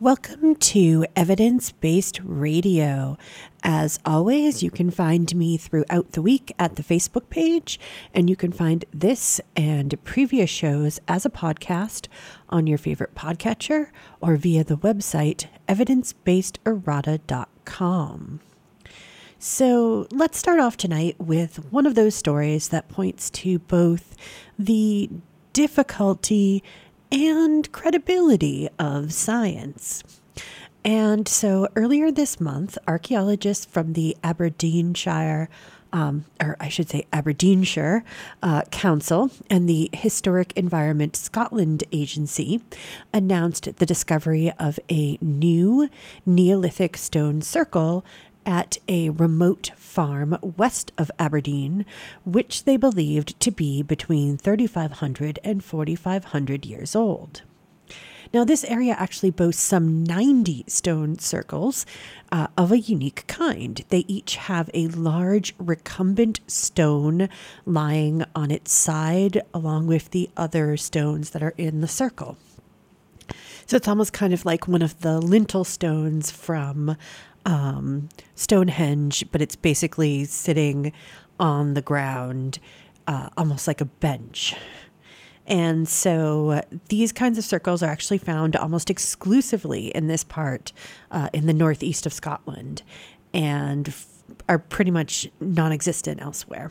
Welcome to Evidence Based Radio. As always, you can find me throughout the week at the Facebook page, and you can find this and previous shows as a podcast on your favorite podcatcher or via the website evidencebasederrata.com. So let's start off tonight with one of those stories that points to both the difficulty and credibility of science. And so earlier this month, archaeologists from the Aberdeenshire, um, or I should say Aberdeenshire uh, Council and the Historic Environment Scotland Agency announced the discovery of a new Neolithic stone circle at a remote farm west of Aberdeen, which they believed to be between 3,500 and 4,500 years old. Now, this area actually boasts some 90 stone circles uh, of a unique kind. They each have a large recumbent stone lying on its side, along with the other stones that are in the circle. So it's almost kind of like one of the lintel stones from um, Stonehenge, but it's basically sitting on the ground, uh, almost like a bench. And so these kinds of circles are actually found almost exclusively in this part uh, in the northeast of Scotland and f- are pretty much non existent elsewhere.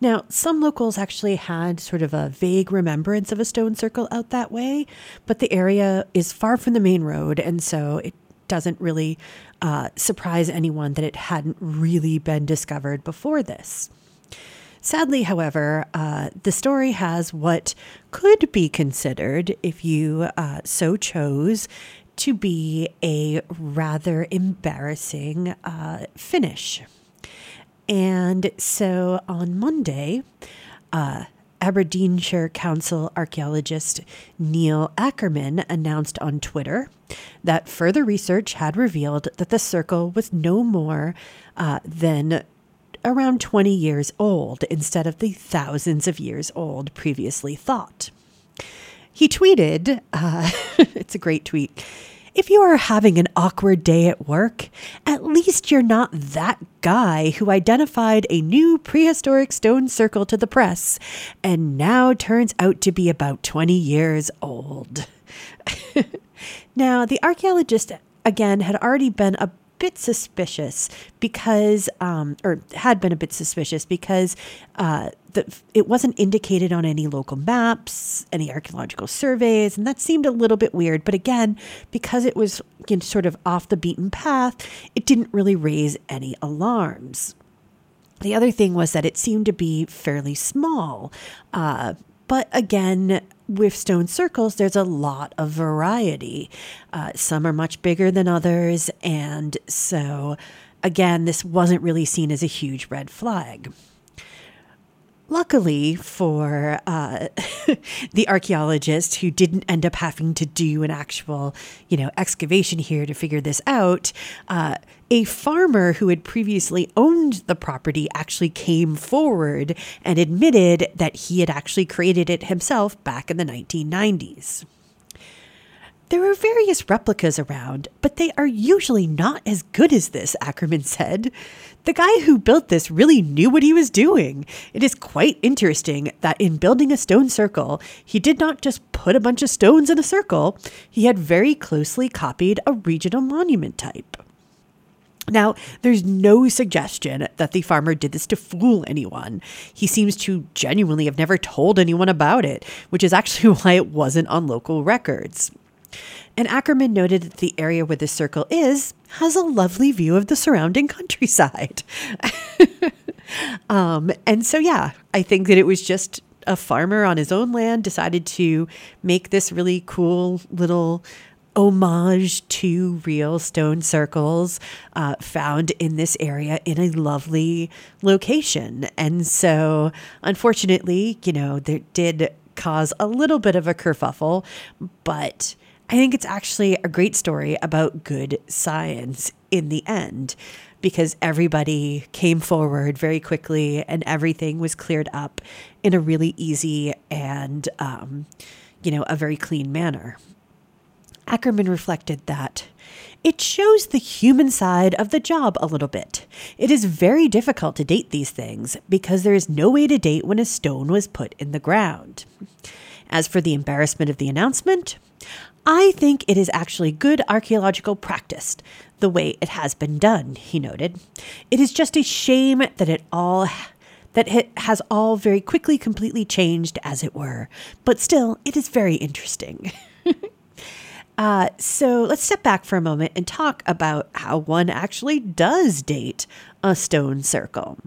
Now, some locals actually had sort of a vague remembrance of a stone circle out that way, but the area is far from the main road, and so it doesn't really uh, surprise anyone that it hadn't really been discovered before this. Sadly, however, uh, the story has what could be considered, if you uh, so chose, to be a rather embarrassing uh, finish. And so on Monday, uh, Aberdeenshire Council archaeologist Neil Ackerman announced on Twitter that further research had revealed that the circle was no more uh, than around 20 years old instead of the thousands of years old previously thought. He tweeted, uh, it's a great tweet. If you are having an awkward day at work, at least you're not that guy who identified a new prehistoric stone circle to the press and now turns out to be about 20 years old. now, the archaeologist, again, had already been a bit suspicious because, um, or had been a bit suspicious because uh, it wasn't indicated on any local maps, any archaeological surveys, and that seemed a little bit weird. But again, because it was you know, sort of off the beaten path, it didn't really raise any alarms. The other thing was that it seemed to be fairly small. Uh, but again, with stone circles, there's a lot of variety. Uh, some are much bigger than others. And so, again, this wasn't really seen as a huge red flag. Luckily for uh, the archaeologist who didn't end up having to do an actual, you know, excavation here to figure this out, uh, a farmer who had previously owned the property actually came forward and admitted that he had actually created it himself back in the 1990s. There are various replicas around, but they are usually not as good as this, Ackerman said. The guy who built this really knew what he was doing. It is quite interesting that in building a stone circle, he did not just put a bunch of stones in a circle, he had very closely copied a regional monument type. Now, there's no suggestion that the farmer did this to fool anyone. He seems to genuinely have never told anyone about it, which is actually why it wasn't on local records. And Ackerman noted that the area where the circle is has a lovely view of the surrounding countryside. um, and so, yeah, I think that it was just a farmer on his own land decided to make this really cool little homage to real stone circles uh, found in this area in a lovely location. And so, unfortunately, you know, there did cause a little bit of a kerfuffle, but I think it's actually a great story about good science in the end because everybody came forward very quickly and everything was cleared up in a really easy and, um, you know, a very clean manner. Ackerman reflected that it shows the human side of the job a little bit. It is very difficult to date these things because there is no way to date when a stone was put in the ground. As for the embarrassment of the announcement, I think it is actually good archaeological practice, the way it has been done, he noted. It is just a shame that it all that it has all very quickly completely changed as it were, but still it is very interesting. Uh, so let's step back for a moment and talk about how one actually does date a stone circle.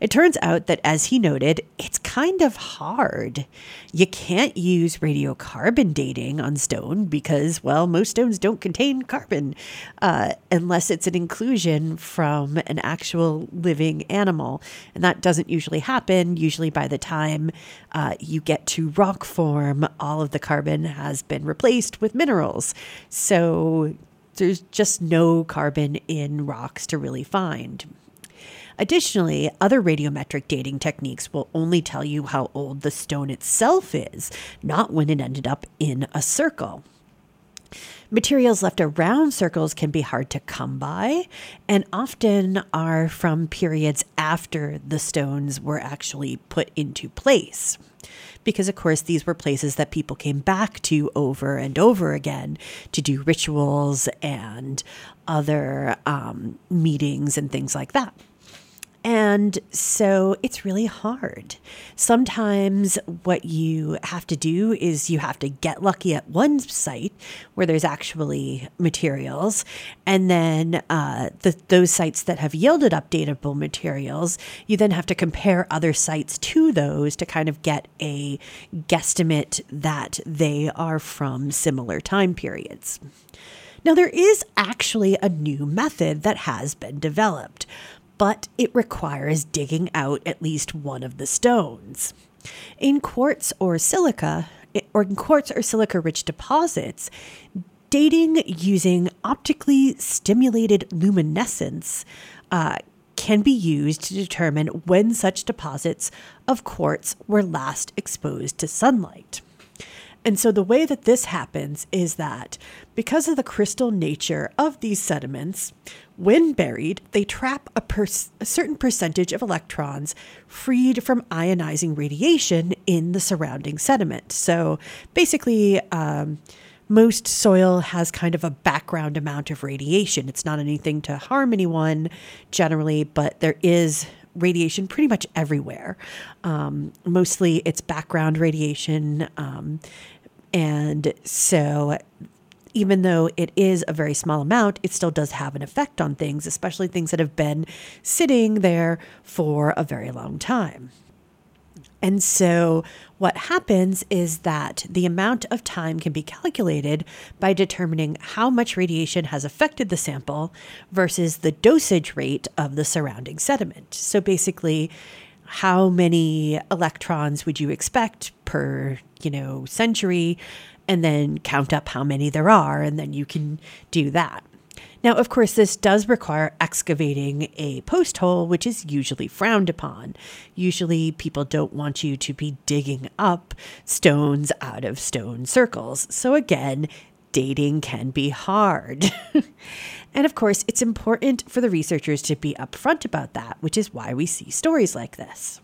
It turns out that, as he noted, it's kind of hard. You can't use radiocarbon dating on stone because, well, most stones don't contain carbon uh, unless it's an inclusion from an actual living animal. And that doesn't usually happen. Usually, by the time uh, you get to rock form, all of the carbon has been replaced with minerals. So there's just no carbon in rocks to really find. Additionally, other radiometric dating techniques will only tell you how old the stone itself is, not when it ended up in a circle. Materials left around circles can be hard to come by and often are from periods after the stones were actually put into place. Because, of course, these were places that people came back to over and over again to do rituals and other um, meetings and things like that. And so it's really hard. Sometimes what you have to do is you have to get lucky at one site where there's actually materials. And then uh, the, those sites that have yielded updatable materials, you then have to compare other sites to those to kind of get a guesstimate that they are from similar time periods. Now, there is actually a new method that has been developed but it requires digging out at least one of the stones. In quartz or silica, or in quartz or silica rich deposits, dating using optically stimulated luminescence uh, can be used to determine when such deposits of quartz were last exposed to sunlight. And so the way that this happens is that because of the crystal nature of these sediments, when buried, they trap a, per- a, certain percentage of electrons freed from ionizing radiation in the surrounding sediment. So basically, um, most soil has kind of a background amount of radiation. It's not anything to harm anyone generally, but there is radiation pretty much everywhere. Um, mostly it's background radiation. Um, and so even though it is a very small amount, it still does have an effect on things, especially things that have been sitting there for a very long time. And so, what happens is that the amount of time can be calculated by determining how much radiation has affected the sample versus the dosage rate of the surrounding sediment. So, basically, how many electrons would you expect per, you know, century and then count up how many there are, and then you can do that. Now, of course, this does require excavating a post hole, which is usually frowned upon. Usually, people don't want you to be digging up stones out of stone circles. So, again, dating can be hard. and of course, it's important for the researchers to be upfront about that, which is why we see stories like this.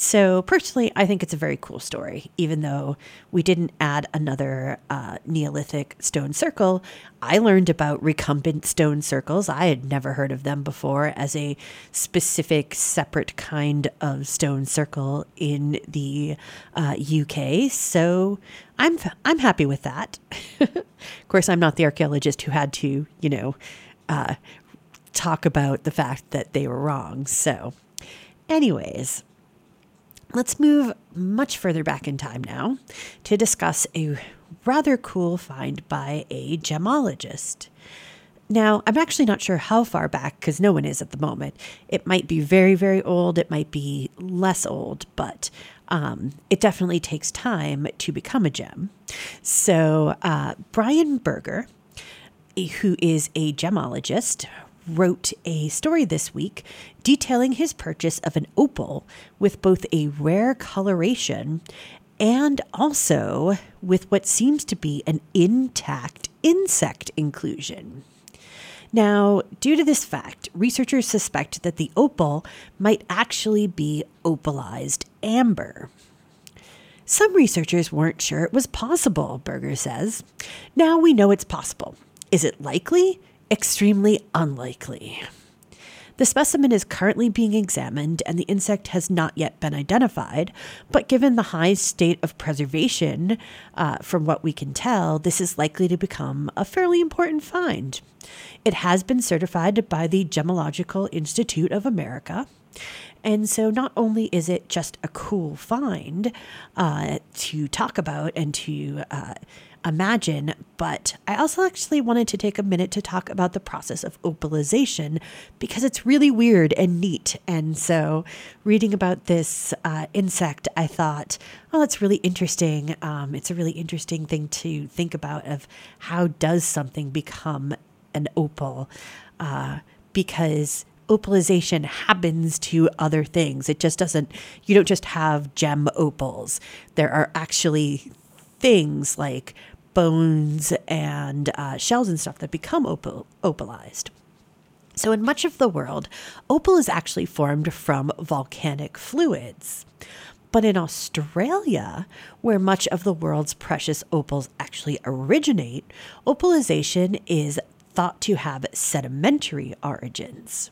So, personally, I think it's a very cool story. Even though we didn't add another uh, Neolithic stone circle, I learned about recumbent stone circles. I had never heard of them before as a specific, separate kind of stone circle in the uh, UK. So, I'm I'm happy with that. of course, I'm not the archaeologist who had to, you know, uh, talk about the fact that they were wrong. So, anyways, Let's move much further back in time now to discuss a rather cool find by a gemologist. Now, I'm actually not sure how far back because no one is at the moment. It might be very, very old, it might be less old, but um, it definitely takes time to become a gem. So, uh, Brian Berger, who is a gemologist, wrote a story this week detailing his purchase of an opal with both a rare coloration and also with what seems to be an intact insect inclusion. Now, due to this fact, researchers suspect that the opal might actually be opalized amber. Some researchers weren't sure it was possible, Berger says. Now we know it's possible. Is it likely? Extremely unlikely. The specimen is currently being examined and the insect has not yet been identified, but given the high state of preservation, uh, from what we can tell, this is likely to become a fairly important find. It has been certified by the Gemological Institute of America. And so, not only is it just a cool find uh, to talk about and to uh, imagine. But I also actually wanted to take a minute to talk about the process of opalization because it's really weird and neat. And so, reading about this uh, insect, I thought, oh, it's really interesting. Um, it's a really interesting thing to think about of how does something become an opal? Uh, because opalization happens to other things. It just doesn't, you don't just have gem opals. There are actually things like bones and uh, shells and stuff that become opal- opalized. So, in much of the world, opal is actually formed from volcanic fluids. But in Australia, where much of the world's precious opals actually originate, opalization is thought to have sedimentary origins.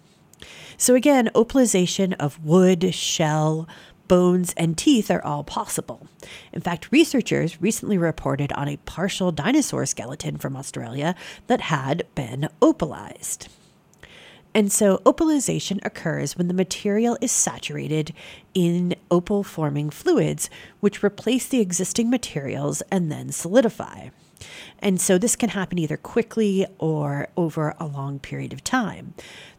So, again, opalization of wood, shell, bones, and teeth are all possible. In fact, researchers recently reported on a partial dinosaur skeleton from Australia that had been opalized. And so, opalization occurs when the material is saturated in opal forming fluids, which replace the existing materials and then solidify. And so, this can happen either quickly or over a long period of time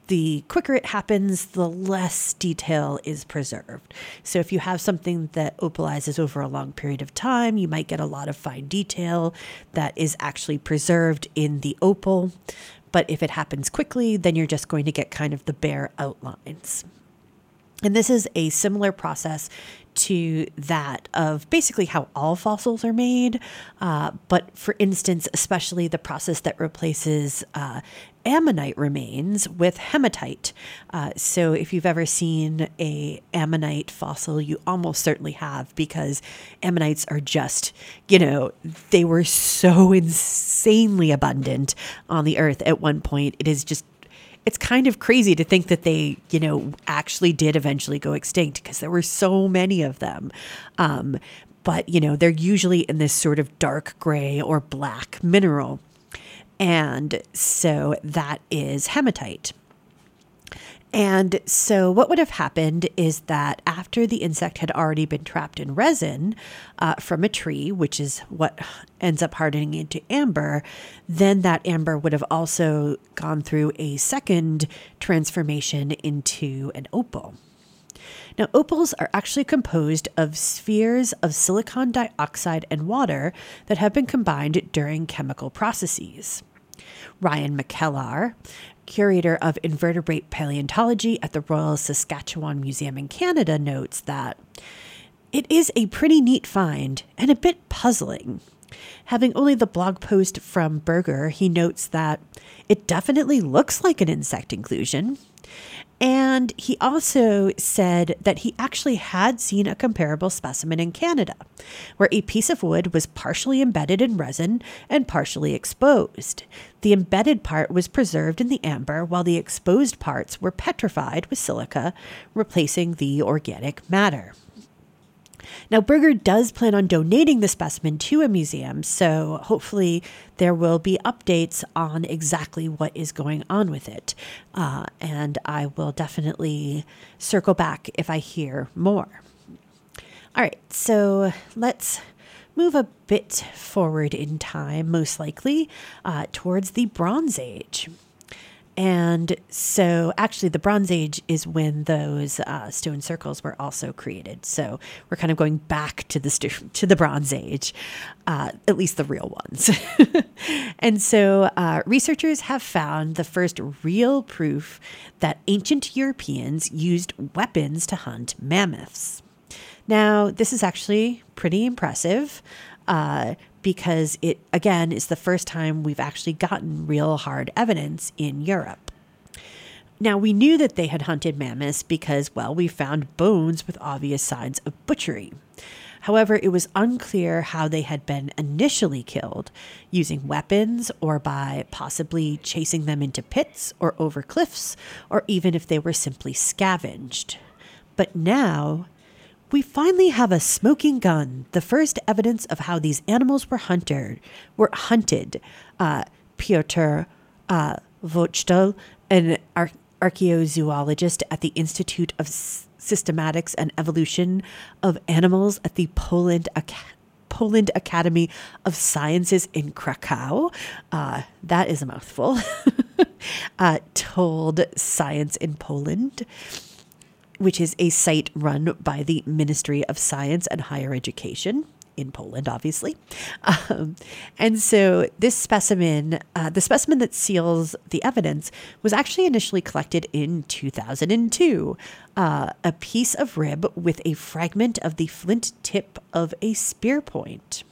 the quicker it happens, the less detail is preserved. So if you have something that opalizes over a long period of time, you might get a lot of fine detail that is actually preserved in the opal. But if it happens quickly, then you're just going to get kind of the bare outlines. And this is a similar process to that of basically how all fossils are made. Uh, but for instance, especially the process that replaces uh, ammonite remains with hematite. Uh, so if you've ever seen a ammonite fossil, you almost certainly have because ammonites are just, you know, they were so insanely abundant on the earth at one point. It is just it's kind of crazy to think that they, you know, actually did eventually go extinct because there were so many of them. Um, but, you know, they're usually in this sort of dark gray or black mineral. And so that is hematite. And so, what would have happened is that after the insect had already been trapped in resin uh, from a tree, which is what ends up hardening into amber, then that amber would have also gone through a second transformation into an opal. Now, opals are actually composed of spheres of silicon dioxide and water that have been combined during chemical processes. Ryan McKellar curator of invertebrate paleontology at the Royal Saskatchewan Museum in Canada, notes that it is a pretty neat find and a bit puzzling. Having only the blog post from Berger, he notes that it definitely looks like an insect inclusion. And he also said that he actually had seen a comparable specimen in Canada, where a piece of wood was partially embedded in resin and partially exposed. The embedded part was preserved in the amber, while the exposed parts were petrified with silica, replacing the organic matter. Now, Berger does plan on donating the specimen to a museum, so hopefully there will be updates on exactly what is going on with it. Uh, and I will definitely circle back if I hear more. All right, so let's move a bit forward in time, most likely, uh, towards the Bronze Age. And so, actually, the Bronze Age is when those uh, stone circles were also created. So we're kind of going back to the to the Bronze Age, uh, at least the real ones. and so, uh, researchers have found the first real proof that ancient Europeans used weapons to hunt mammoths. Now, this is actually pretty impressive uh, because it, again, is the first time we've actually gotten real hard evidence in Europe. Now, we knew that they had hunted mammoths because, well, we found bones with obvious signs of butchery. However, it was unclear how they had been initially killed using weapons or by possibly chasing them into pits or over cliffs, or even if they were simply scavenged. But now, we finally have a smoking gun, the first evidence of how these animals were hunted. Were hunted. Uh, Piotr uh, Wojtal, an ar- archaeozoologist at the Institute of Systematics and Evolution of Animals at the Poland Academy. Poland Academy of Sciences in Krakow. Uh, that is a mouthful. uh, told Science in Poland which is a site run by the Ministry of Science and Higher Education in Poland, obviously. Um, and so this specimen, uh, the specimen that seals the evidence, was actually initially collected in 2002. Uh, a piece of rib with a fragment of the flint tip of a spear point.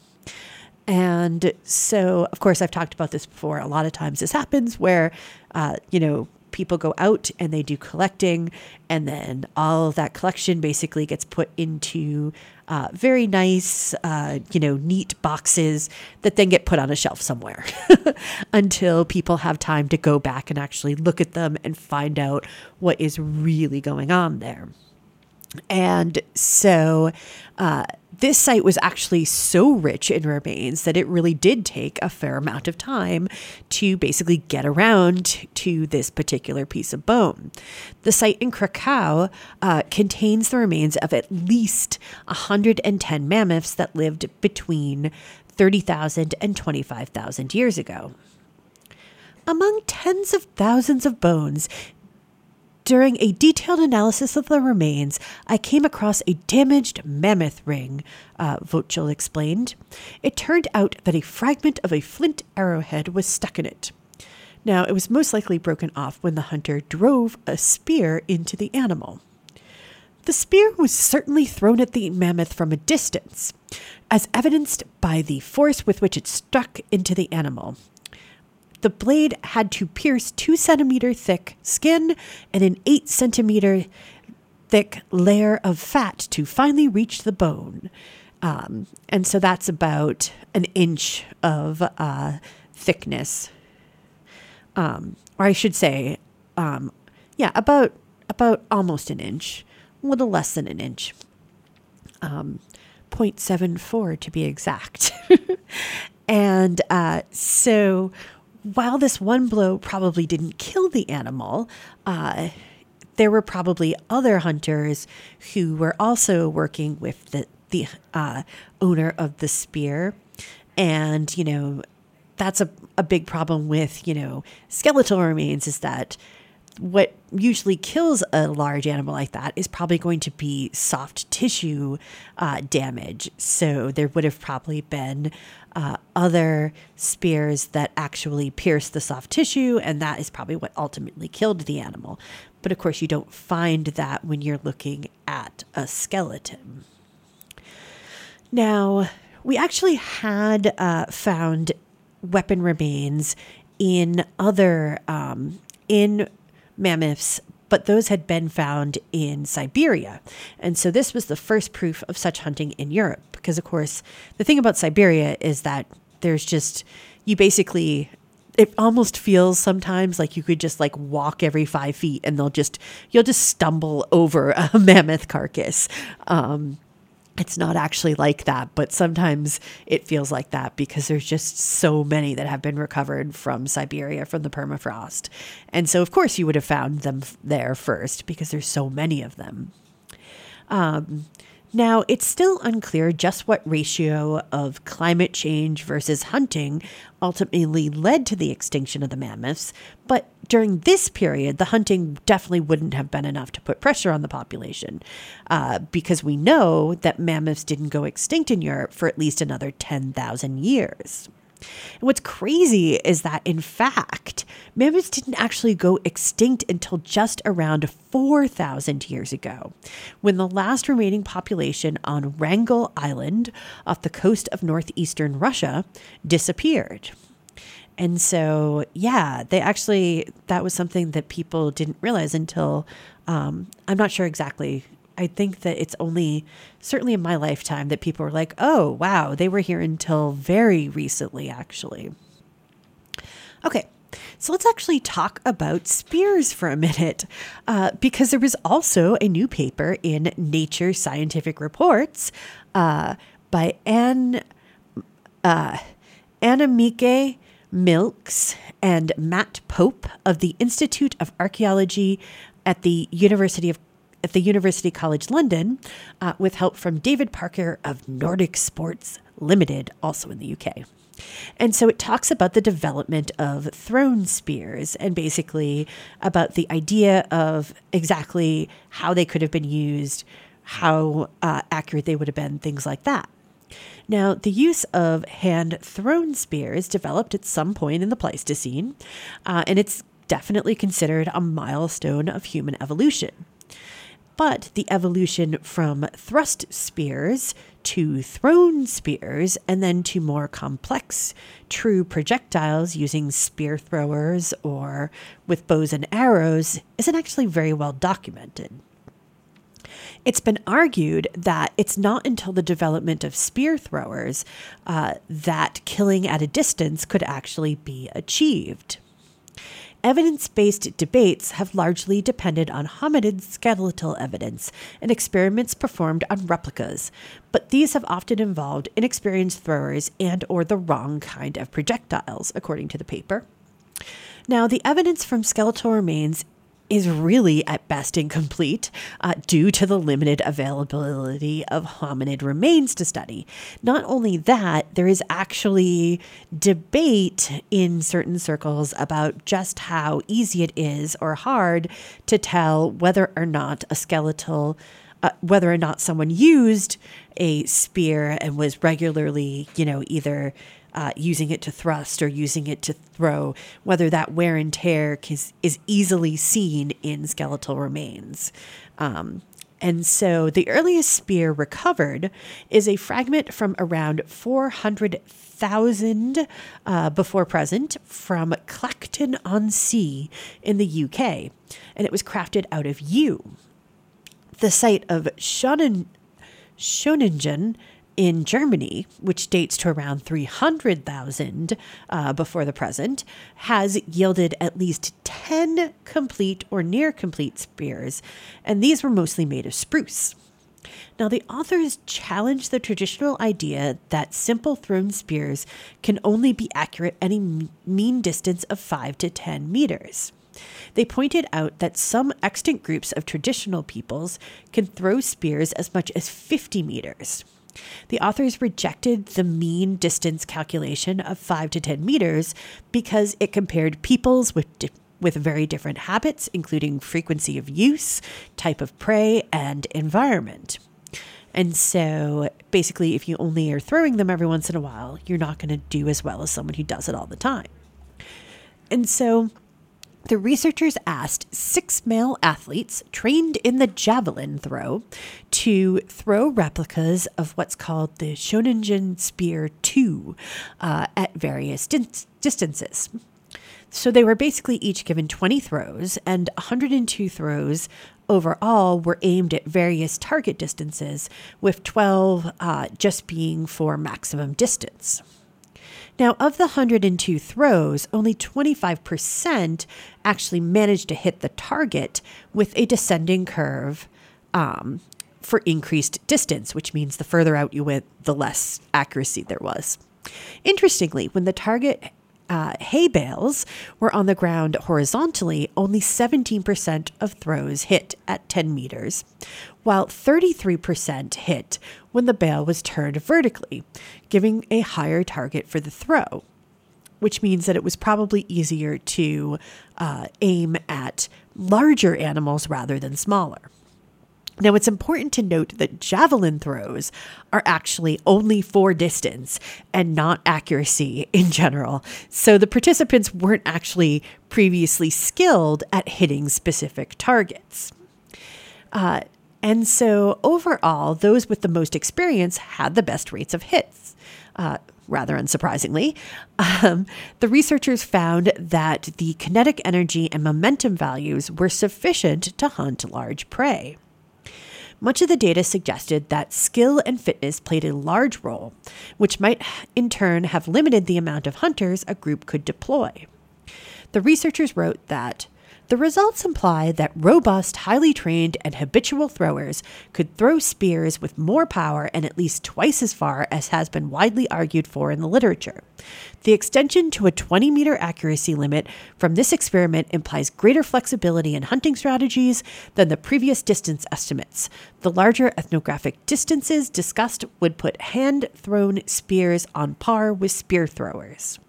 And so, of course, I've talked about this before. A lot of times this happens where, uh, you know, people go out and they do collecting, and then all that collection basically gets put into uh, very nice, uh, you know, neat boxes that then get put on a shelf somewhere until people have time to go back and actually look at them and find out what is really going on there. And so uh, this site was actually so rich in remains that it really did take a fair amount of time to basically get around to this particular piece of bone. The site in Krakow uh, contains the remains of at least 110 mammoths that lived between 30,000 and 25,000 years ago. Among tens of thousands of bones, during a detailed analysis of the remains, I came across a damaged mammoth ring, uh, Wojtal explained. It turned out that a fragment of a flint arrowhead was stuck in it. Now, it was most likely broken off when the hunter drove a spear into the animal. The spear was certainly thrown at the mammoth from a distance, as evidenced by the force with which it struck into the animal. The blade had to pierce two centimeter thick skin and an eight centimeter thick layer of fat to finally reach the bone. Um, and so that's about an inch of uh, thickness. Um, or I should say, um, yeah, about about almost an inch, a little less than an inch. Um, 0.74 to be exact. and uh, so while this one blow probably didn't kill the animal, uh, there were probably other hunters who were also working with the the uh, owner of the spear, and you know that's a, a big problem with you know skeletal remains is that what usually kills a large animal like that is probably going to be soft tissue uh, damage. So there would have probably been uh, other spears that actually pierced the soft tissue, and that is probably what ultimately killed the animal. But of course, you don't find that when you're looking at a skeleton. Now, we actually had uh, found weapon remains in other um, in mammoths, but those had been found in Siberia. And so this was the first proof of such hunting in Europe. Because, of course, the thing about Siberia is that there's just, you basically, it almost feels sometimes like you could just like walk every five feet and they'll just, you'll just stumble over a mammoth carcass. Um, it's not actually like that, but sometimes it feels like that because there's just so many that have been recovered from Siberia from the permafrost. And so, of course, you would have found them there first because there's so many of them. Um, now, it's still unclear just what ratio of climate change versus hunting ultimately led to the extinction of the mammoths, but during this period, the hunting definitely wouldn't have been enough to put pressure on the population uh, because we know that mammoths didn't go extinct in Europe for at least another 10,000 years. And what's crazy is that, in fact, mammoths didn't actually go extinct until just around 4,000 years ago, when the last remaining population on Wrangel Island off the coast of northeastern Russia disappeared. And so, yeah, they actually, that was something that people didn't realize until, um, I'm not sure exactly I think that it's only certainly in my lifetime that people were like, oh, wow, they were here until very recently, actually. Okay, so let's actually talk about spears for a minute, uh, because there was also a new paper in Nature Scientific Reports uh, by Anne uh, Annemieke Milks and Matt Pope of the Institute of Archaeology at the University of at the University College London uh, with help from David Parker of Nordic Sports Limited, also in the UK. And so it talks about the development of thrown spears and basically about the idea of exactly how they could have been used, how uh, accurate they would have been, things like that. Now, the use of hand thrown spears developed at some point in the Pleistocene, uh, and it's definitely considered a milestone of human evolution. But the evolution from thrust spears to thrown spears and then to more complex true projectiles using spear throwers or with bows and arrows isn't actually very well documented. It's been argued that it's not until the development of spear throwers uh, that killing at a distance could actually be achieved evidence based debates have largely depended on hominid skeletal evidence and experiments performed on replicas, but these have often involved inexperienced throwers and or the wrong kind of projectiles, according to the paper. Now, the evidence from skeletal remains is really at best incomplete uh, due to the limited availability of hominid remains to study. Not only that, there is actually debate in certain circles about just how easy it is or hard to tell whether or not a skeletal. Uh, whether or not someone used a spear and was regularly, you know, either uh, using it to thrust or using it to throw, whether that wear and tear is, is easily seen in skeletal remains. Um, and so the earliest spear recovered is a fragment from around 400,000 uh, before present from Clacton on Sea in the UK, and it was crafted out of yew. The site of Schonen, Schöningen in Germany, which dates to around 300,000 uh, before the present, has yielded at least 10 complete or near complete spears, and these were mostly made of spruce. Now, the authors challenge the traditional idea that simple thrown spears can only be accurate at a mean distance of 5 to 10 meters. They pointed out that some extant groups of traditional peoples can throw spears as much as 50 meters. The authors rejected the mean distance calculation of 5 to 10 meters because it compared peoples with di- with very different habits, including frequency of use, type of prey, and environment. And so basically, if you only are throwing them every once in a while, you're not going to do as well as someone who does it all the time. And so the researchers asked six male athletes trained in the javelin throw to throw replicas of what's called the Schöningen Spear 2 uh, at various distances. So they were basically each given 20 throws, and 102 throws overall were aimed at various target distances, with 12 uh, just being for maximum distance. Now, of the 102 throws, only 25% actually managed to hit the target with a descending curve um, for increased distance, which means the further out you went, the less accuracy there was. Interestingly, when the target uh, hay bales were on the ground horizontally, only 17% of throws hit at 10 meters, while 33% hit when the bale was turned vertically, giving a higher target for the throw, which means that it was probably easier to uh, aim at larger animals rather than smaller. Now, it's important to note that javelin throws are actually only for distance and not accuracy in general. So the participants weren't actually previously skilled at hitting specific targets. Uh, and so overall, those with the most experience had the best rates of hits. Uh, rather unsurprisingly, um, the researchers found that the kinetic energy and momentum values were sufficient to hunt large prey. Much of the data suggested that skill and fitness played a large role, which might in turn have limited the amount of hunters a group could deploy. The researchers wrote that the results imply that robust, highly trained, and habitual throwers could throw spears with more power and at least twice as far as has been widely argued for in the literature. The extension to a 20 meter accuracy limit from this experiment implies greater flexibility in hunting strategies than the previous distance estimates. The larger ethnographic distances discussed would put hand thrown spears on par with spear throwers.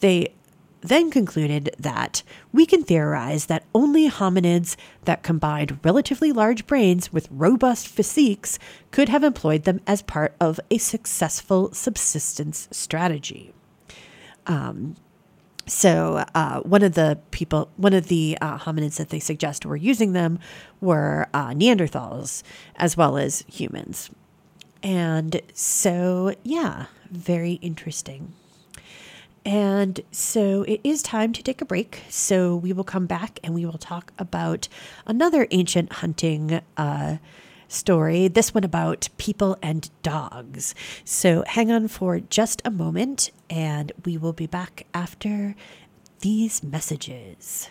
They then concluded that we can theorize that only hominids that combined relatively large brains with robust physiques could have employed them as part of a successful subsistence strategy. Um, so uh, one of the people, one of the uh, hominids that they suggest were using them were uh, Neanderthals as well as humans. And so, yeah, very interesting. And so it is time to take a break. So we will come back and we will talk about another ancient hunting uh, story, this one about people and dogs. So hang on for just a moment and we will be back after these messages.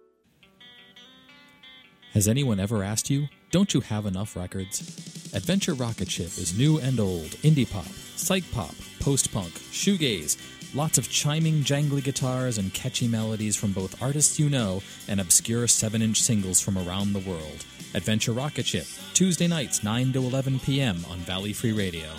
Has anyone ever asked you, don't you have enough records? Adventure Rocket Ship is new and old, indie pop, psych pop, post punk, shoegaze, lots of chiming, jangly guitars and catchy melodies from both artists you know and obscure 7 inch singles from around the world. Adventure Rocket Ship, Tuesday nights 9 to 11 p.m. on Valley Free Radio.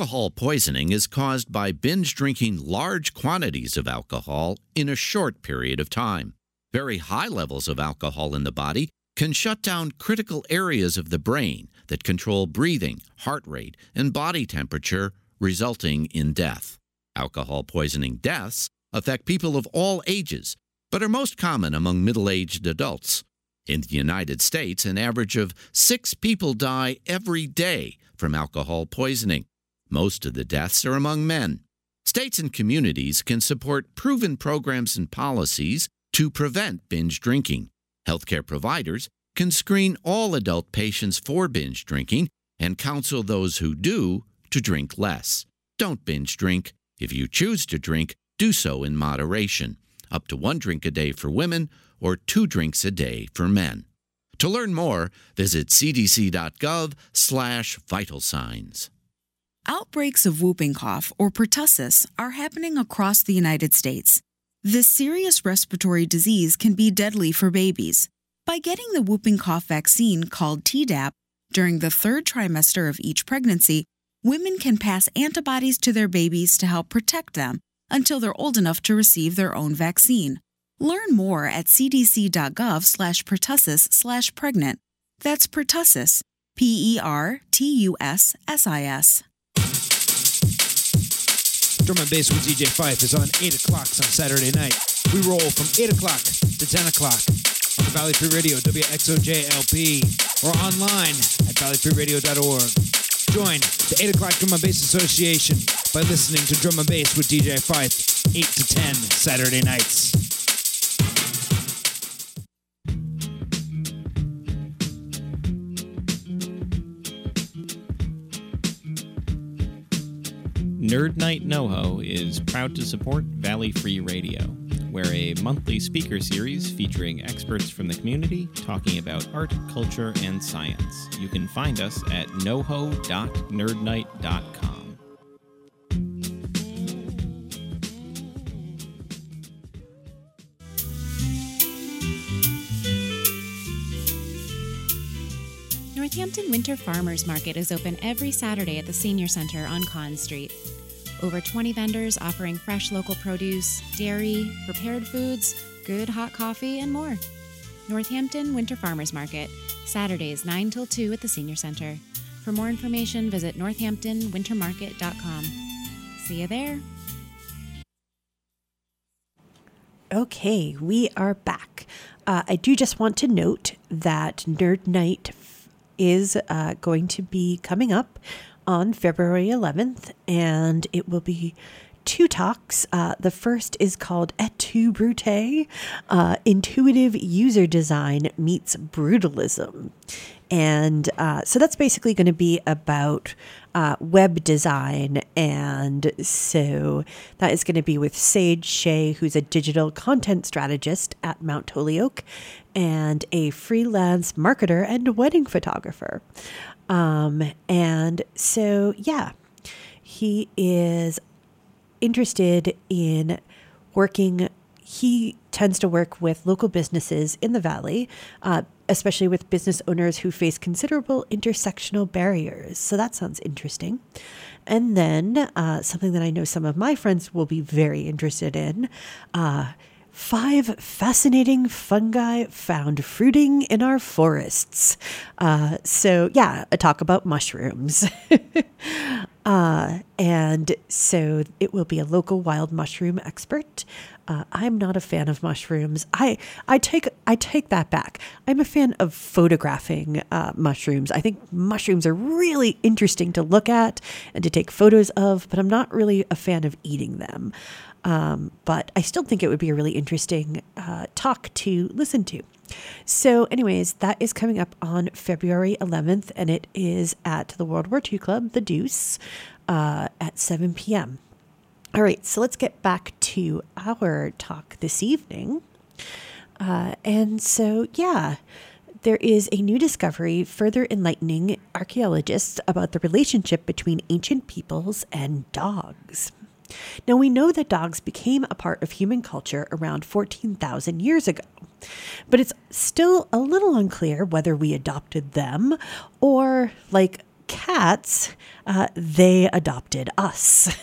Alcohol poisoning is caused by binge drinking large quantities of alcohol in a short period of time. Very high levels of alcohol in the body can shut down critical areas of the brain that control breathing, heart rate, and body temperature, resulting in death. Alcohol poisoning deaths affect people of all ages, but are most common among middle aged adults. In the United States, an average of six people die every day from alcohol poisoning. Most of the deaths are among men. States and communities can support proven programs and policies to prevent binge drinking. Healthcare providers can screen all adult patients for binge drinking and counsel those who do to drink less. Don't binge drink. If you choose to drink, do so in moderation, up to one drink a day for women or two drinks a day for men. To learn more, visit cdc.gov slash vital signs. Outbreaks of whooping cough, or pertussis, are happening across the United States. This serious respiratory disease can be deadly for babies. By getting the whooping cough vaccine called Tdap during the third trimester of each pregnancy, women can pass antibodies to their babies to help protect them until they're old enough to receive their own vaccine. Learn more at cdc.gov slash pertussis slash pregnant. That's pertussis, P E R T U S S I S. Drum and Bass with DJ Fife is on 8 o'clock on Saturday night. We roll from 8 o'clock to 10 o'clock on the Valley Free Radio, WXOJLP, or online at valleyfreeradio.org. Join the 8 o'clock Drum and Bass Association by listening to Drum and Bass with DJ Fife 8 to 10 Saturday nights. Nerd Night NoHo is proud to support Valley Free Radio, where a monthly speaker series featuring experts from the community talking about art, culture, and science. You can find us at noho.nerdnight.com. Northampton Winter Farmers Market is open every Saturday at the Senior Center on Conz Street. Over 20 vendors offering fresh local produce, dairy, prepared foods, good hot coffee, and more. Northampton Winter Farmers Market, Saturdays 9 till 2 at the Senior Center. For more information, visit northamptonwintermarket.com. See you there. Okay, we are back. Uh, I do just want to note that Nerd Night is uh, going to be coming up on February 11th, and it will be two talks. Uh, the first is called Et tu Brute uh, Intuitive User Design Meets Brutalism. And uh, so that's basically going to be about uh, web design. And so that is going to be with Sage Shea, who's a digital content strategist at Mount Holyoke and a freelance marketer and wedding photographer. Um, and so, yeah, he is interested in working. He tends to work with local businesses in the valley, uh, especially with business owners who face considerable intersectional barriers. So that sounds interesting. And then uh, something that I know some of my friends will be very interested in. Uh, Five fascinating fungi found fruiting in our forests. Uh, so, yeah, a talk about mushrooms. uh, and so it will be a local wild mushroom expert. Uh, I'm not a fan of mushrooms. I, I take I take that back. I'm a fan of photographing uh, mushrooms. I think mushrooms are really interesting to look at and to take photos of, but I'm not really a fan of eating them. Um, but I still think it would be a really interesting uh, talk to listen to. So, anyways, that is coming up on February 11th, and it is at the World War II Club, The Deuce, uh, at 7 p.m. All right, so let's get back to our talk this evening. Uh, and so, yeah, there is a new discovery further enlightening archaeologists about the relationship between ancient peoples and dogs. Now, we know that dogs became a part of human culture around 14,000 years ago, but it's still a little unclear whether we adopted them or, like cats, uh, they adopted us.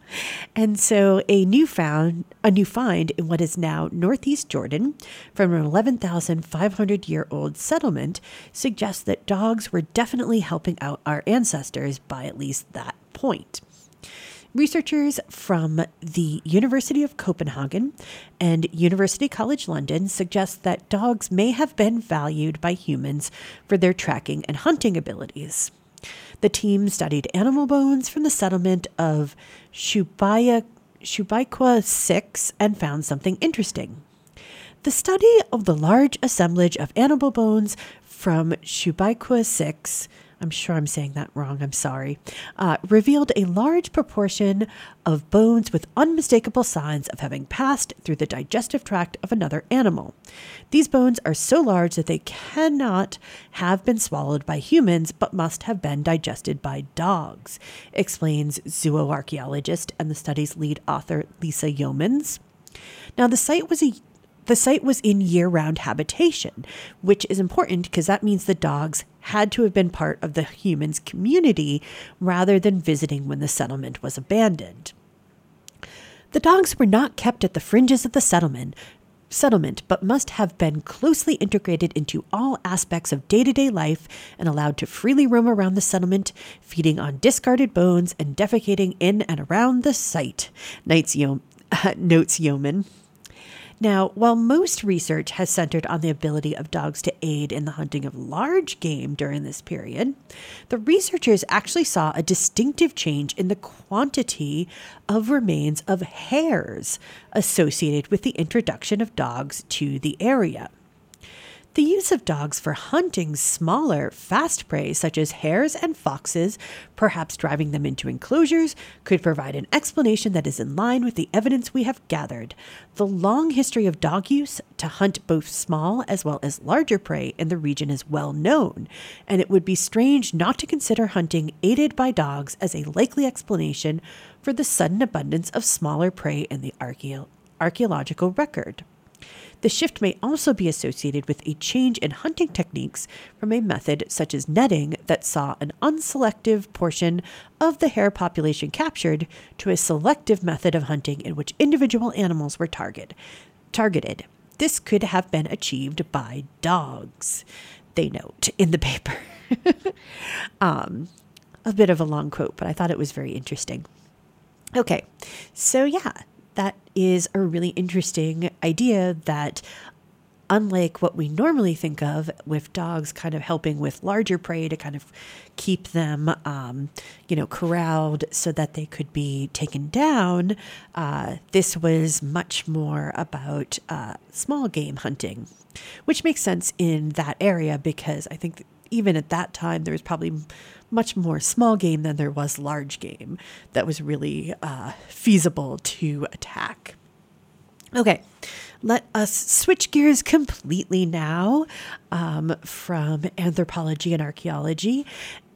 and so a new found a new find in what is now northeast Jordan from an 11,500 year old settlement suggests that dogs were definitely helping out our ancestors by at least that point. Researchers from the University of Copenhagen and University College London suggest that dogs may have been valued by humans for their tracking and hunting abilities. The team studied animal bones from the settlement of Shubaya, Shubayqa 6 and found something interesting. The study of the large assemblage of animal bones from Shubayqa 6 I'm sure I'm saying that wrong, I'm sorry, uh, revealed a large proportion of bones with unmistakable signs of having passed through the digestive tract of another animal. These bones are so large that they cannot have been swallowed by humans but must have been digested by dogs, explains zooarchaeologist and the study's lead author Lisa Yeomans. Now, the site was a the site was in year round habitation, which is important because that means the dogs had to have been part of the humans' community rather than visiting when the settlement was abandoned. The dogs were not kept at the fringes of the settlement, settlement but must have been closely integrated into all aspects of day-to-day life and allowed to freely roam around the settlement, feeding on discarded bones and defecating in and around the site, notes Yeoman. Now, while most research has centered on the ability of dogs to aid in the hunting of large game during this period, the researchers actually saw a distinctive change in the quantity of remains of hares associated with the introduction of dogs to the area. The use of dogs for hunting smaller, fast prey such as hares and foxes, perhaps driving them into enclosures, could provide an explanation that is in line with the evidence we have gathered. The long history of dog use to hunt both small as well as larger prey in the region is well known, and it would be strange not to consider hunting aided by dogs as a likely explanation for the sudden abundance of smaller prey in the archaeo- archaeological record. The shift may also be associated with a change in hunting techniques from a method such as netting that saw an unselective portion of the hare population captured to a selective method of hunting in which individual animals were target, targeted. This could have been achieved by dogs, they note in the paper. um, a bit of a long quote, but I thought it was very interesting. Okay, so yeah, that is a really interesting idea that unlike what we normally think of with dogs kind of helping with larger prey to kind of keep them um, you know corralled so that they could be taken down uh, this was much more about uh, small game hunting which makes sense in that area because i think even at that time there was probably much more small game than there was large game that was really uh, feasible to attack. Okay, let us switch gears completely now um, from anthropology and archaeology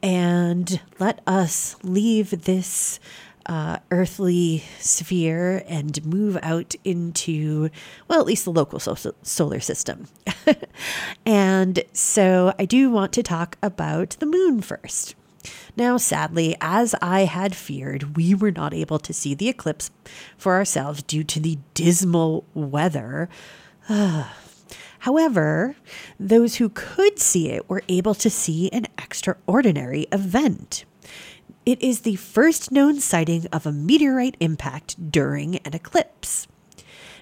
and let us leave this uh, earthly sphere and move out into, well, at least the local so- solar system. and so I do want to talk about the moon first. Now, sadly, as I had feared, we were not able to see the eclipse for ourselves due to the dismal weather. However, those who could see it were able to see an extraordinary event. It is the first known sighting of a meteorite impact during an eclipse.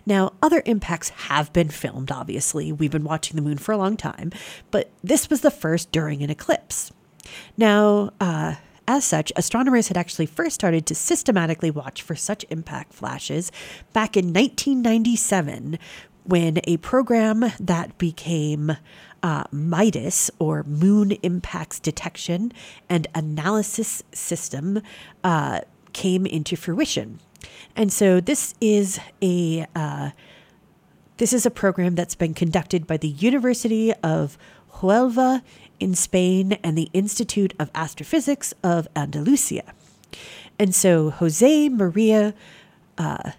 Now, other impacts have been filmed, obviously. We've been watching the moon for a long time, but this was the first during an eclipse. Now, uh, as such, astronomers had actually first started to systematically watch for such impact flashes back in 1997 when a program that became uh, MIDAS, or Moon Impacts Detection and Analysis System, uh, came into fruition. And so this is a uh, this is a program that's been conducted by the University of Huelva in Spain and the Institute of Astrophysics of Andalusia. And so Jose Maria uh,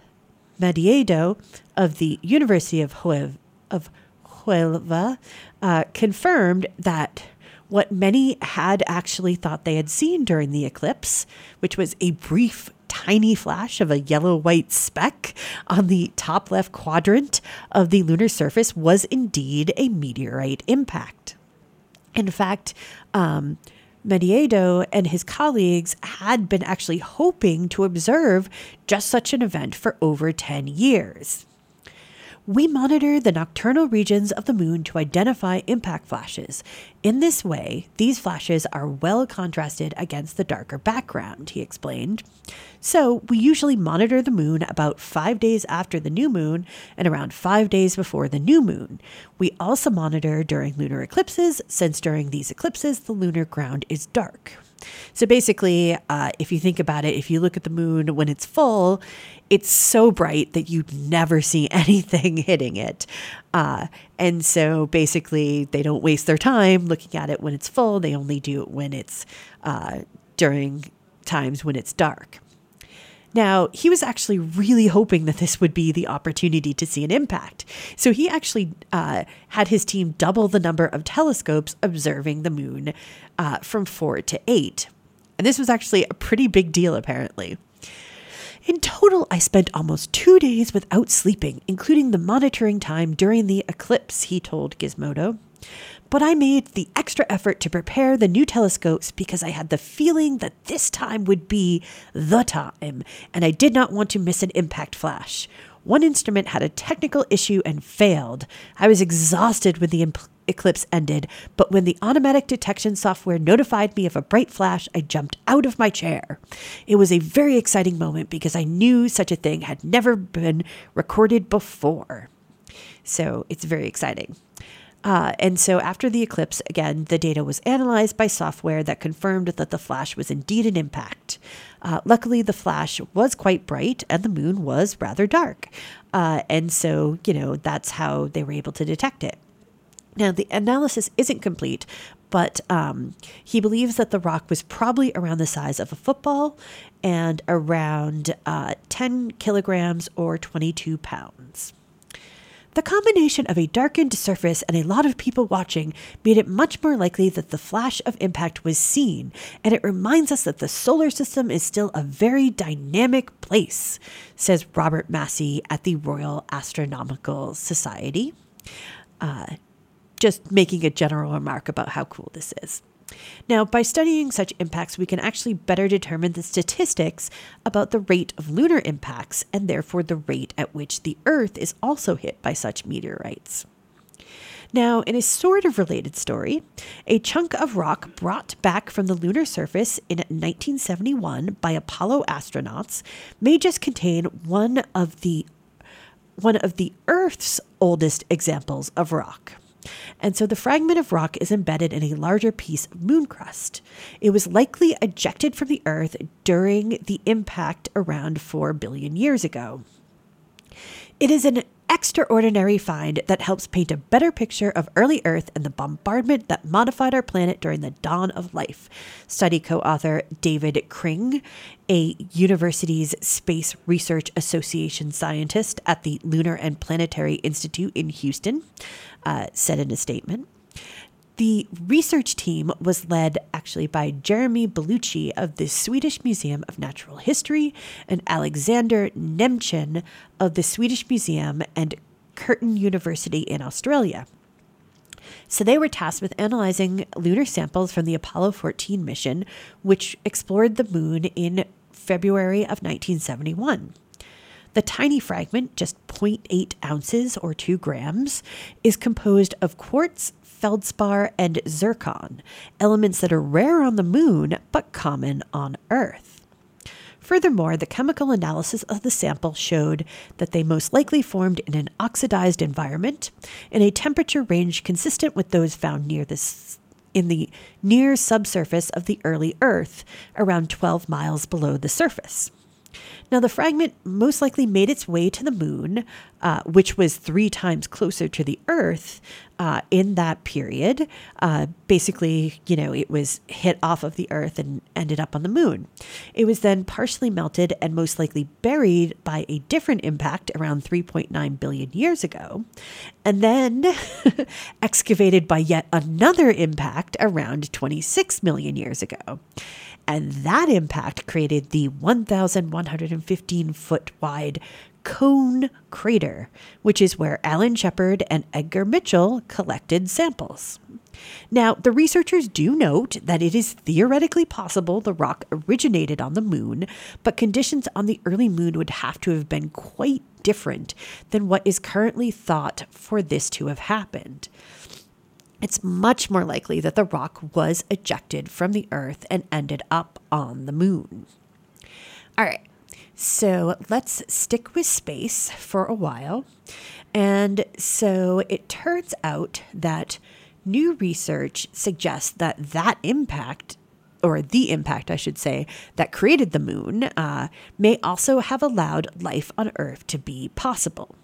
Madiedo of the University of, Huelva, of Huelva uh, confirmed that what many had actually thought they had seen during the eclipse, which was a brief, tiny flash of a yellow white speck on the top left quadrant of the lunar surface, was indeed a meteorite impact. In fact, um, Madiedo and his colleagues had been actually hoping to observe just such an event for over 10 years. We monitor the nocturnal regions of the moon to identify impact flashes. In this way, these flashes are well contrasted against the darker background, he explained. So, we usually monitor the moon about five days after the new moon and around five days before the new moon. We also monitor during lunar eclipses, since during these eclipses, the lunar ground is dark. So basically, uh, if you think about it, if you look at the moon when it's full, it's so bright that you never see anything hitting it. Uh, and so basically, they don't waste their time looking at it when it's full. They only do it when it's uh, during times when it's dark. Now, he was actually really hoping that this would be the opportunity to see an impact. So he actually uh, had his team double the number of telescopes observing the moon uh, from four to eight. And this was actually a pretty big deal, apparently. In total, I spent almost two days without sleeping, including the monitoring time during the eclipse, he told Gizmodo. But I made the extra effort to prepare the new telescopes because I had the feeling that this time would be the time, and I did not want to miss an impact flash. One instrument had a technical issue and failed. I was exhausted when the eclipse ended, but when the automatic detection software notified me of a bright flash, I jumped out of my chair. It was a very exciting moment because I knew such a thing had never been recorded before. So it's very exciting. Uh, and so after the eclipse, again, the data was analyzed by software that confirmed that the flash was indeed an impact. Uh, luckily, the flash was quite bright and the moon was rather dark. Uh, and so, you know, that's how they were able to detect it. Now, the analysis isn't complete, but um, he believes that the rock was probably around the size of a football and around uh, 10 kilograms or 22 pounds. The combination of a darkened surface and a lot of people watching made it much more likely that the flash of impact was seen, and it reminds us that the solar system is still a very dynamic place, says Robert Massey at the Royal Astronomical Society. Uh, just making a general remark about how cool this is. Now, by studying such impacts, we can actually better determine the statistics about the rate of lunar impacts and therefore the rate at which the Earth is also hit by such meteorites. Now, in a sort of related story, a chunk of rock brought back from the lunar surface in 1971 by Apollo astronauts may just contain one of the one of the Earth's oldest examples of rock. And so the fragment of rock is embedded in a larger piece of moon crust. It was likely ejected from the Earth during the impact around 4 billion years ago. It is an extraordinary find that helps paint a better picture of early Earth and the bombardment that modified our planet during the dawn of life. Study co author David Kring, a Universities Space Research Association scientist at the Lunar and Planetary Institute in Houston, uh, said in a statement. The research team was led actually by Jeremy Bellucci of the Swedish Museum of Natural History and Alexander Nemchin of the Swedish Museum and Curtin University in Australia. So they were tasked with analyzing lunar samples from the Apollo 14 mission, which explored the moon in February of 1971. The tiny fragment, just 0.8 ounces or 2 grams, is composed of quartz, feldspar, and zircon, elements that are rare on the moon but common on Earth. Furthermore, the chemical analysis of the sample showed that they most likely formed in an oxidized environment in a temperature range consistent with those found near this in the near subsurface of the early Earth, around 12 miles below the surface. Now, the fragment most likely made its way to the moon, uh, which was three times closer to the Earth uh, in that period. Uh, basically, you know, it was hit off of the Earth and ended up on the moon. It was then partially melted and most likely buried by a different impact around 3.9 billion years ago, and then excavated by yet another impact around 26 million years ago. And that impact created the 1,115 foot wide Cone Crater, which is where Alan Shepard and Edgar Mitchell collected samples. Now, the researchers do note that it is theoretically possible the rock originated on the moon, but conditions on the early moon would have to have been quite different than what is currently thought for this to have happened it's much more likely that the rock was ejected from the Earth and ended up on the moon. All right, so let's stick with space for a while. And so it turns out that new research suggests that that impact or the impact, I should say, that created the moon uh, may also have allowed life on Earth to be possible.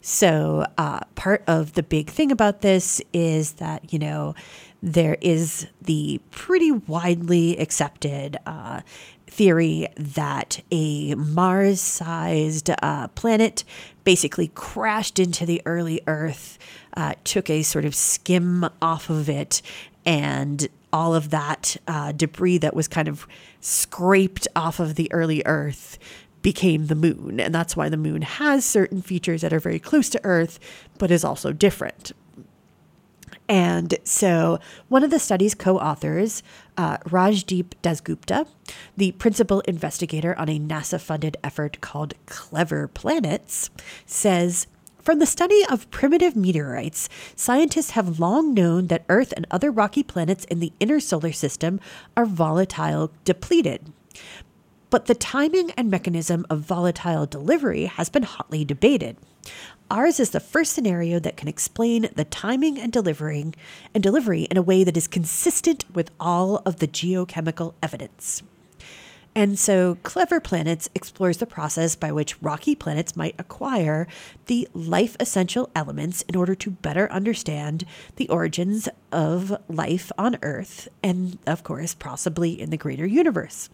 So, uh, part of the big thing about this is that, you know, there is the pretty widely accepted uh, theory that a Mars sized uh, planet basically crashed into the early Earth, uh, took a sort of skim off of it, and all of that uh, debris that was kind of scraped off of the early Earth became the moon. And that's why the moon has certain features that are very close to Earth, but is also different. And so, one of the study's co authors, uh, Rajdeep Dasgupta, the principal investigator on a NASA funded effort called Clever Planets, says From the study of primitive meteorites, scientists have long known that Earth and other rocky planets in the inner solar system are volatile depleted. But the timing and mechanism of volatile delivery has been hotly debated. Ours is the first scenario that can explain the timing and delivering and delivery in a way that is consistent with all of the geochemical evidence. And so, Clever Planets explores the process by which rocky planets might acquire the life essential elements in order to better understand the origins of life on Earth and, of course, possibly in the greater universe.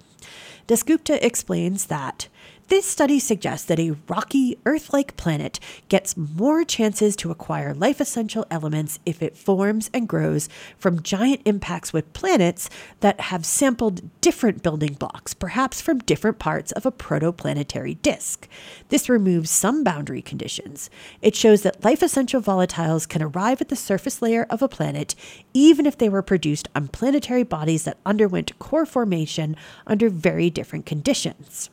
Dasgupta explains that this study suggests that a rocky, Earth like planet gets more chances to acquire life essential elements if it forms and grows from giant impacts with planets that have sampled different building blocks, perhaps from different parts of a protoplanetary disk. This removes some boundary conditions. It shows that life essential volatiles can arrive at the surface layer of a planet even if they were produced on planetary bodies that underwent core formation under very different conditions.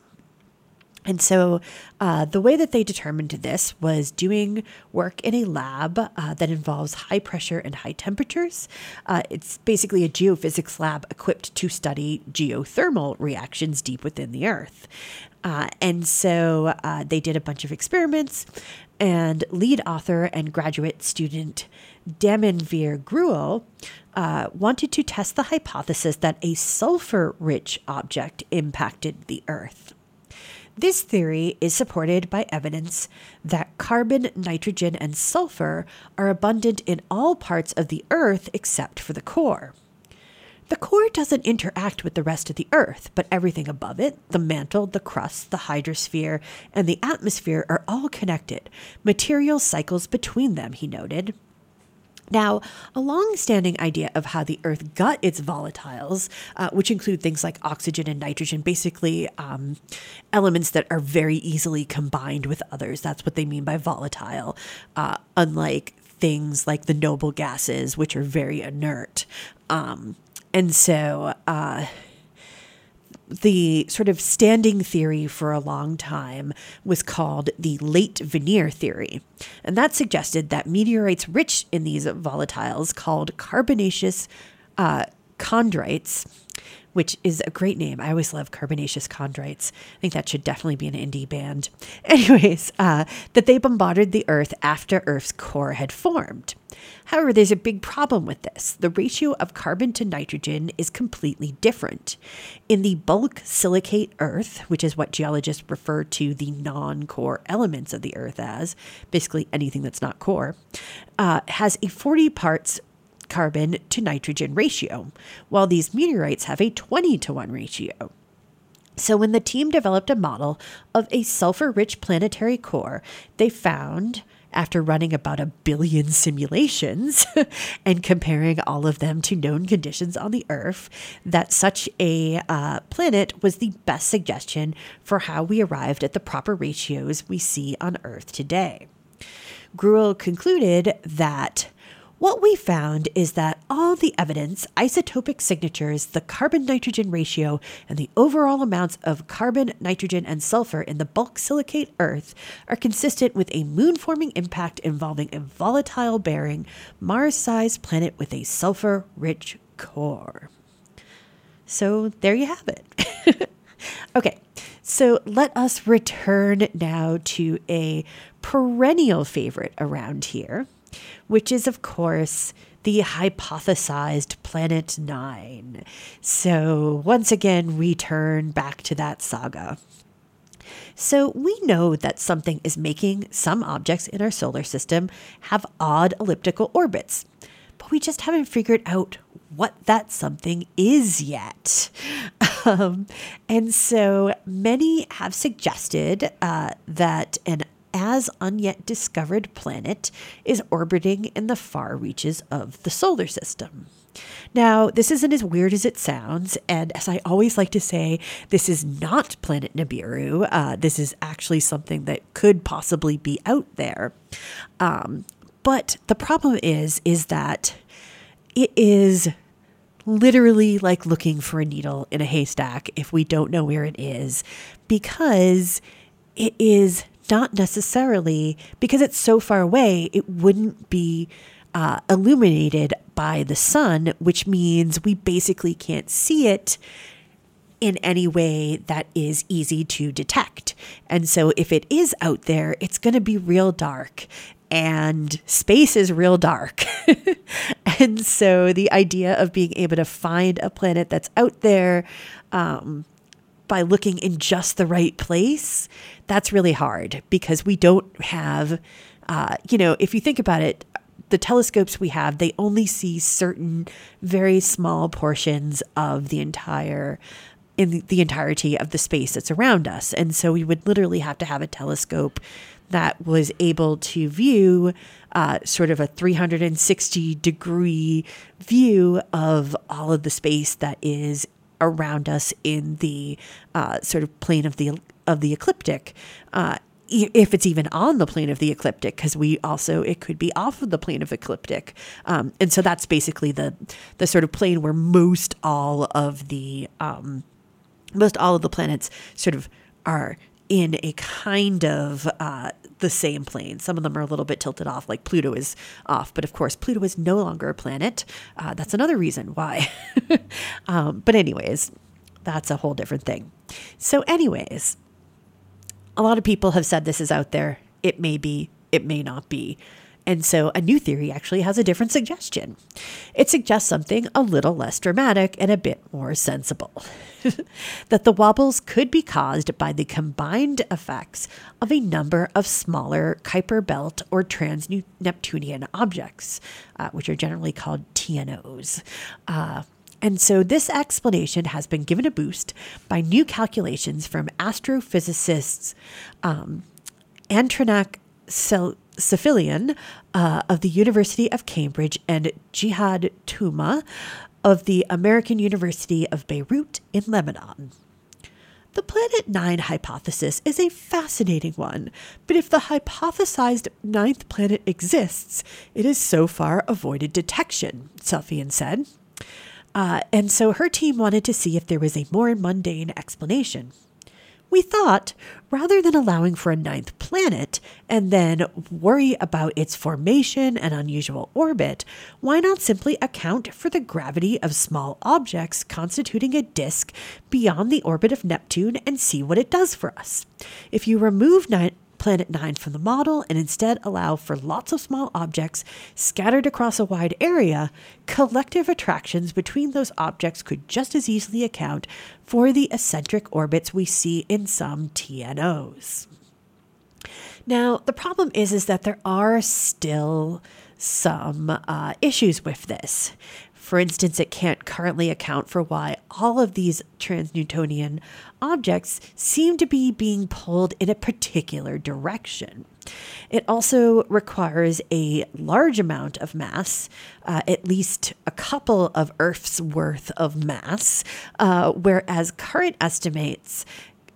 And so, uh, the way that they determined this was doing work in a lab uh, that involves high pressure and high temperatures. Uh, it's basically a geophysics lab equipped to study geothermal reactions deep within the Earth. Uh, and so, uh, they did a bunch of experiments, and lead author and graduate student Damanveer Grewal uh, wanted to test the hypothesis that a sulfur rich object impacted the Earth. This theory is supported by evidence that carbon, nitrogen, and sulfur are abundant in all parts of the Earth except for the core. The core doesn't interact with the rest of the Earth, but everything above it, the mantle, the crust, the hydrosphere, and the atmosphere are all connected. Material cycles between them, he noted. Now, a long standing idea of how the Earth got its volatiles, uh, which include things like oxygen and nitrogen, basically um, elements that are very easily combined with others. That's what they mean by volatile, uh, unlike things like the noble gases, which are very inert. Um, and so, uh, the sort of standing theory for a long time was called the late veneer theory. And that suggested that meteorites rich in these volatiles, called carbonaceous uh, chondrites, which is a great name. I always love carbonaceous chondrites. I think that should definitely be an indie band. Anyways, uh, that they bombarded the Earth after Earth's core had formed. However, there's a big problem with this. The ratio of carbon to nitrogen is completely different. In the bulk silicate Earth, which is what geologists refer to the non core elements of the Earth as, basically anything that's not core, uh, has a 40 parts carbon to nitrogen ratio, while these meteorites have a 20 to 1 ratio. So, when the team developed a model of a sulfur rich planetary core, they found after running about a billion simulations and comparing all of them to known conditions on the Earth, that such a uh, planet was the best suggestion for how we arrived at the proper ratios we see on Earth today. Grewal concluded that what we found is that all the evidence, isotopic signatures, the carbon nitrogen ratio, and the overall amounts of carbon, nitrogen, and sulfur in the bulk silicate Earth are consistent with a moon forming impact involving a volatile bearing, Mars sized planet with a sulfur rich core. So there you have it. okay, so let us return now to a perennial favorite around here which is, of course, the hypothesized Planet Nine. So, once again, we turn back to that saga. So, we know that something is making some objects in our solar system have odd elliptical orbits, but we just haven't figured out what that something is yet. Um, and so, many have suggested uh, that an as unyet discovered planet is orbiting in the far reaches of the solar system. Now, this isn't as weird as it sounds, and as I always like to say, this is not planet Nibiru. Uh, this is actually something that could possibly be out there. Um, but the problem is, is that it is literally like looking for a needle in a haystack if we don't know where it is, because it is not necessarily because it's so far away, it wouldn't be uh, illuminated by the sun, which means we basically can't see it in any way that is easy to detect. And so if it is out there, it's going to be real dark and space is real dark. and so the idea of being able to find a planet that's out there um, by looking in just the right place, that's really hard because we don't have, uh, you know, if you think about it, the telescopes we have, they only see certain very small portions of the entire in the entirety of the space that's around us. And so we would literally have to have a telescope that was able to view uh, sort of a 360 degree view of all of the space that is around us in the uh, sort of plane of the of the ecliptic. Uh, if it's even on the plane of the ecliptic, because we also it could be off of the plane of ecliptic, um, and so that's basically the the sort of plane where most all of the um, most all of the planets sort of are in a kind of uh, the same plane. Some of them are a little bit tilted off, like Pluto is off. But of course, Pluto is no longer a planet. Uh, that's another reason why. um, but, anyways, that's a whole different thing. So, anyways, a lot of people have said this is out there. It may be, it may not be. And so a new theory actually has a different suggestion. It suggests something a little less dramatic and a bit more sensible. that the wobbles could be caused by the combined effects of a number of smaller Kuiper belt or trans Neptunian objects, uh, which are generally called TNOs. Uh, and so this explanation has been given a boost by new calculations from astrophysicists um, Antranik Sefilian uh, of the University of Cambridge and Jihad Touma of the American University of Beirut in Lebanon. The Planet 9 hypothesis is a fascinating one, but if the hypothesized ninth planet exists, it has so far avoided detection, Sefilian said. Uh, and so her team wanted to see if there was a more mundane explanation. We thought, rather than allowing for a ninth planet and then worry about its formation and unusual orbit, why not simply account for the gravity of small objects constituting a disk beyond the orbit of Neptune and see what it does for us? If you remove nine, Planet 9 from the model and instead allow for lots of small objects scattered across a wide area, collective attractions between those objects could just as easily account for the eccentric orbits we see in some TNOs. Now, the problem is, is that there are still some uh, issues with this. For instance, it can't currently account for why all of these trans-Newtonian objects seem to be being pulled in a particular direction. It also requires a large amount of mass, uh, at least a couple of Earth's worth of mass, uh, whereas current estimates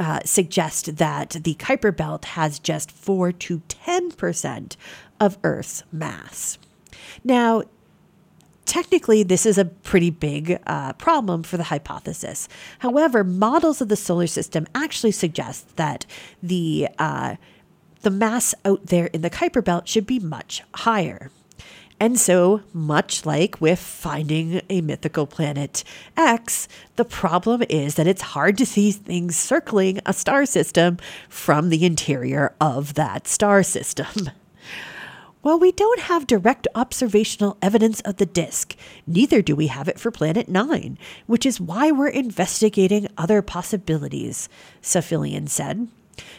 uh, suggest that the Kuiper Belt has just 4 to 10% of Earth's mass. Now, technically, this is a pretty big uh, problem for the hypothesis. However, models of the solar system actually suggest that the uh, the mass out there in the Kuiper Belt should be much higher. And so, much like with finding a mythical planet X, the problem is that it's hard to see things circling a star system from the interior of that star system. While we don't have direct observational evidence of the disk, neither do we have it for Planet 9, which is why we're investigating other possibilities, Sefilian said.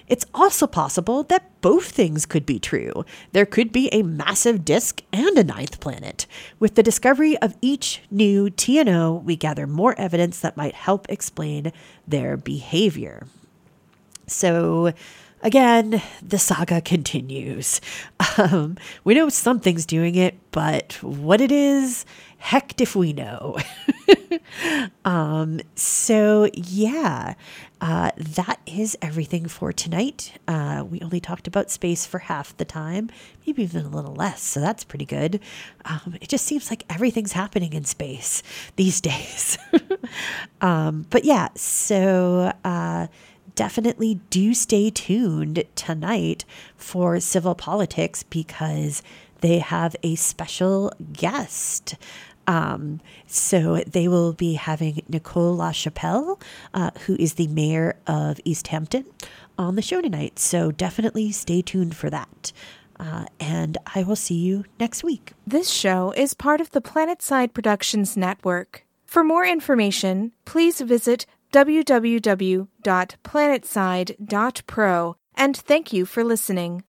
It's also possible that both things could be true. There could be a massive disk and a ninth planet. With the discovery of each new TNO, we gather more evidence that might help explain their behavior. So, again, the saga continues. Um, we know something's doing it, but what it is, heck if we know. um, so, yeah, uh, that is everything for tonight. Uh, we only talked about space for half the time, maybe even a little less, so that's pretty good. Um, it just seems like everything's happening in space these days. um, but yeah, so. Uh, definitely do stay tuned tonight for civil politics because they have a special guest. Um, so they will be having Nicole LaChapelle, uh, who is the mayor of Easthampton, on the show tonight. So definitely stay tuned for that. Uh, and I will see you next week. This show is part of the Planetside Productions Network. For more information, please visit www.planetside.pro and thank you for listening.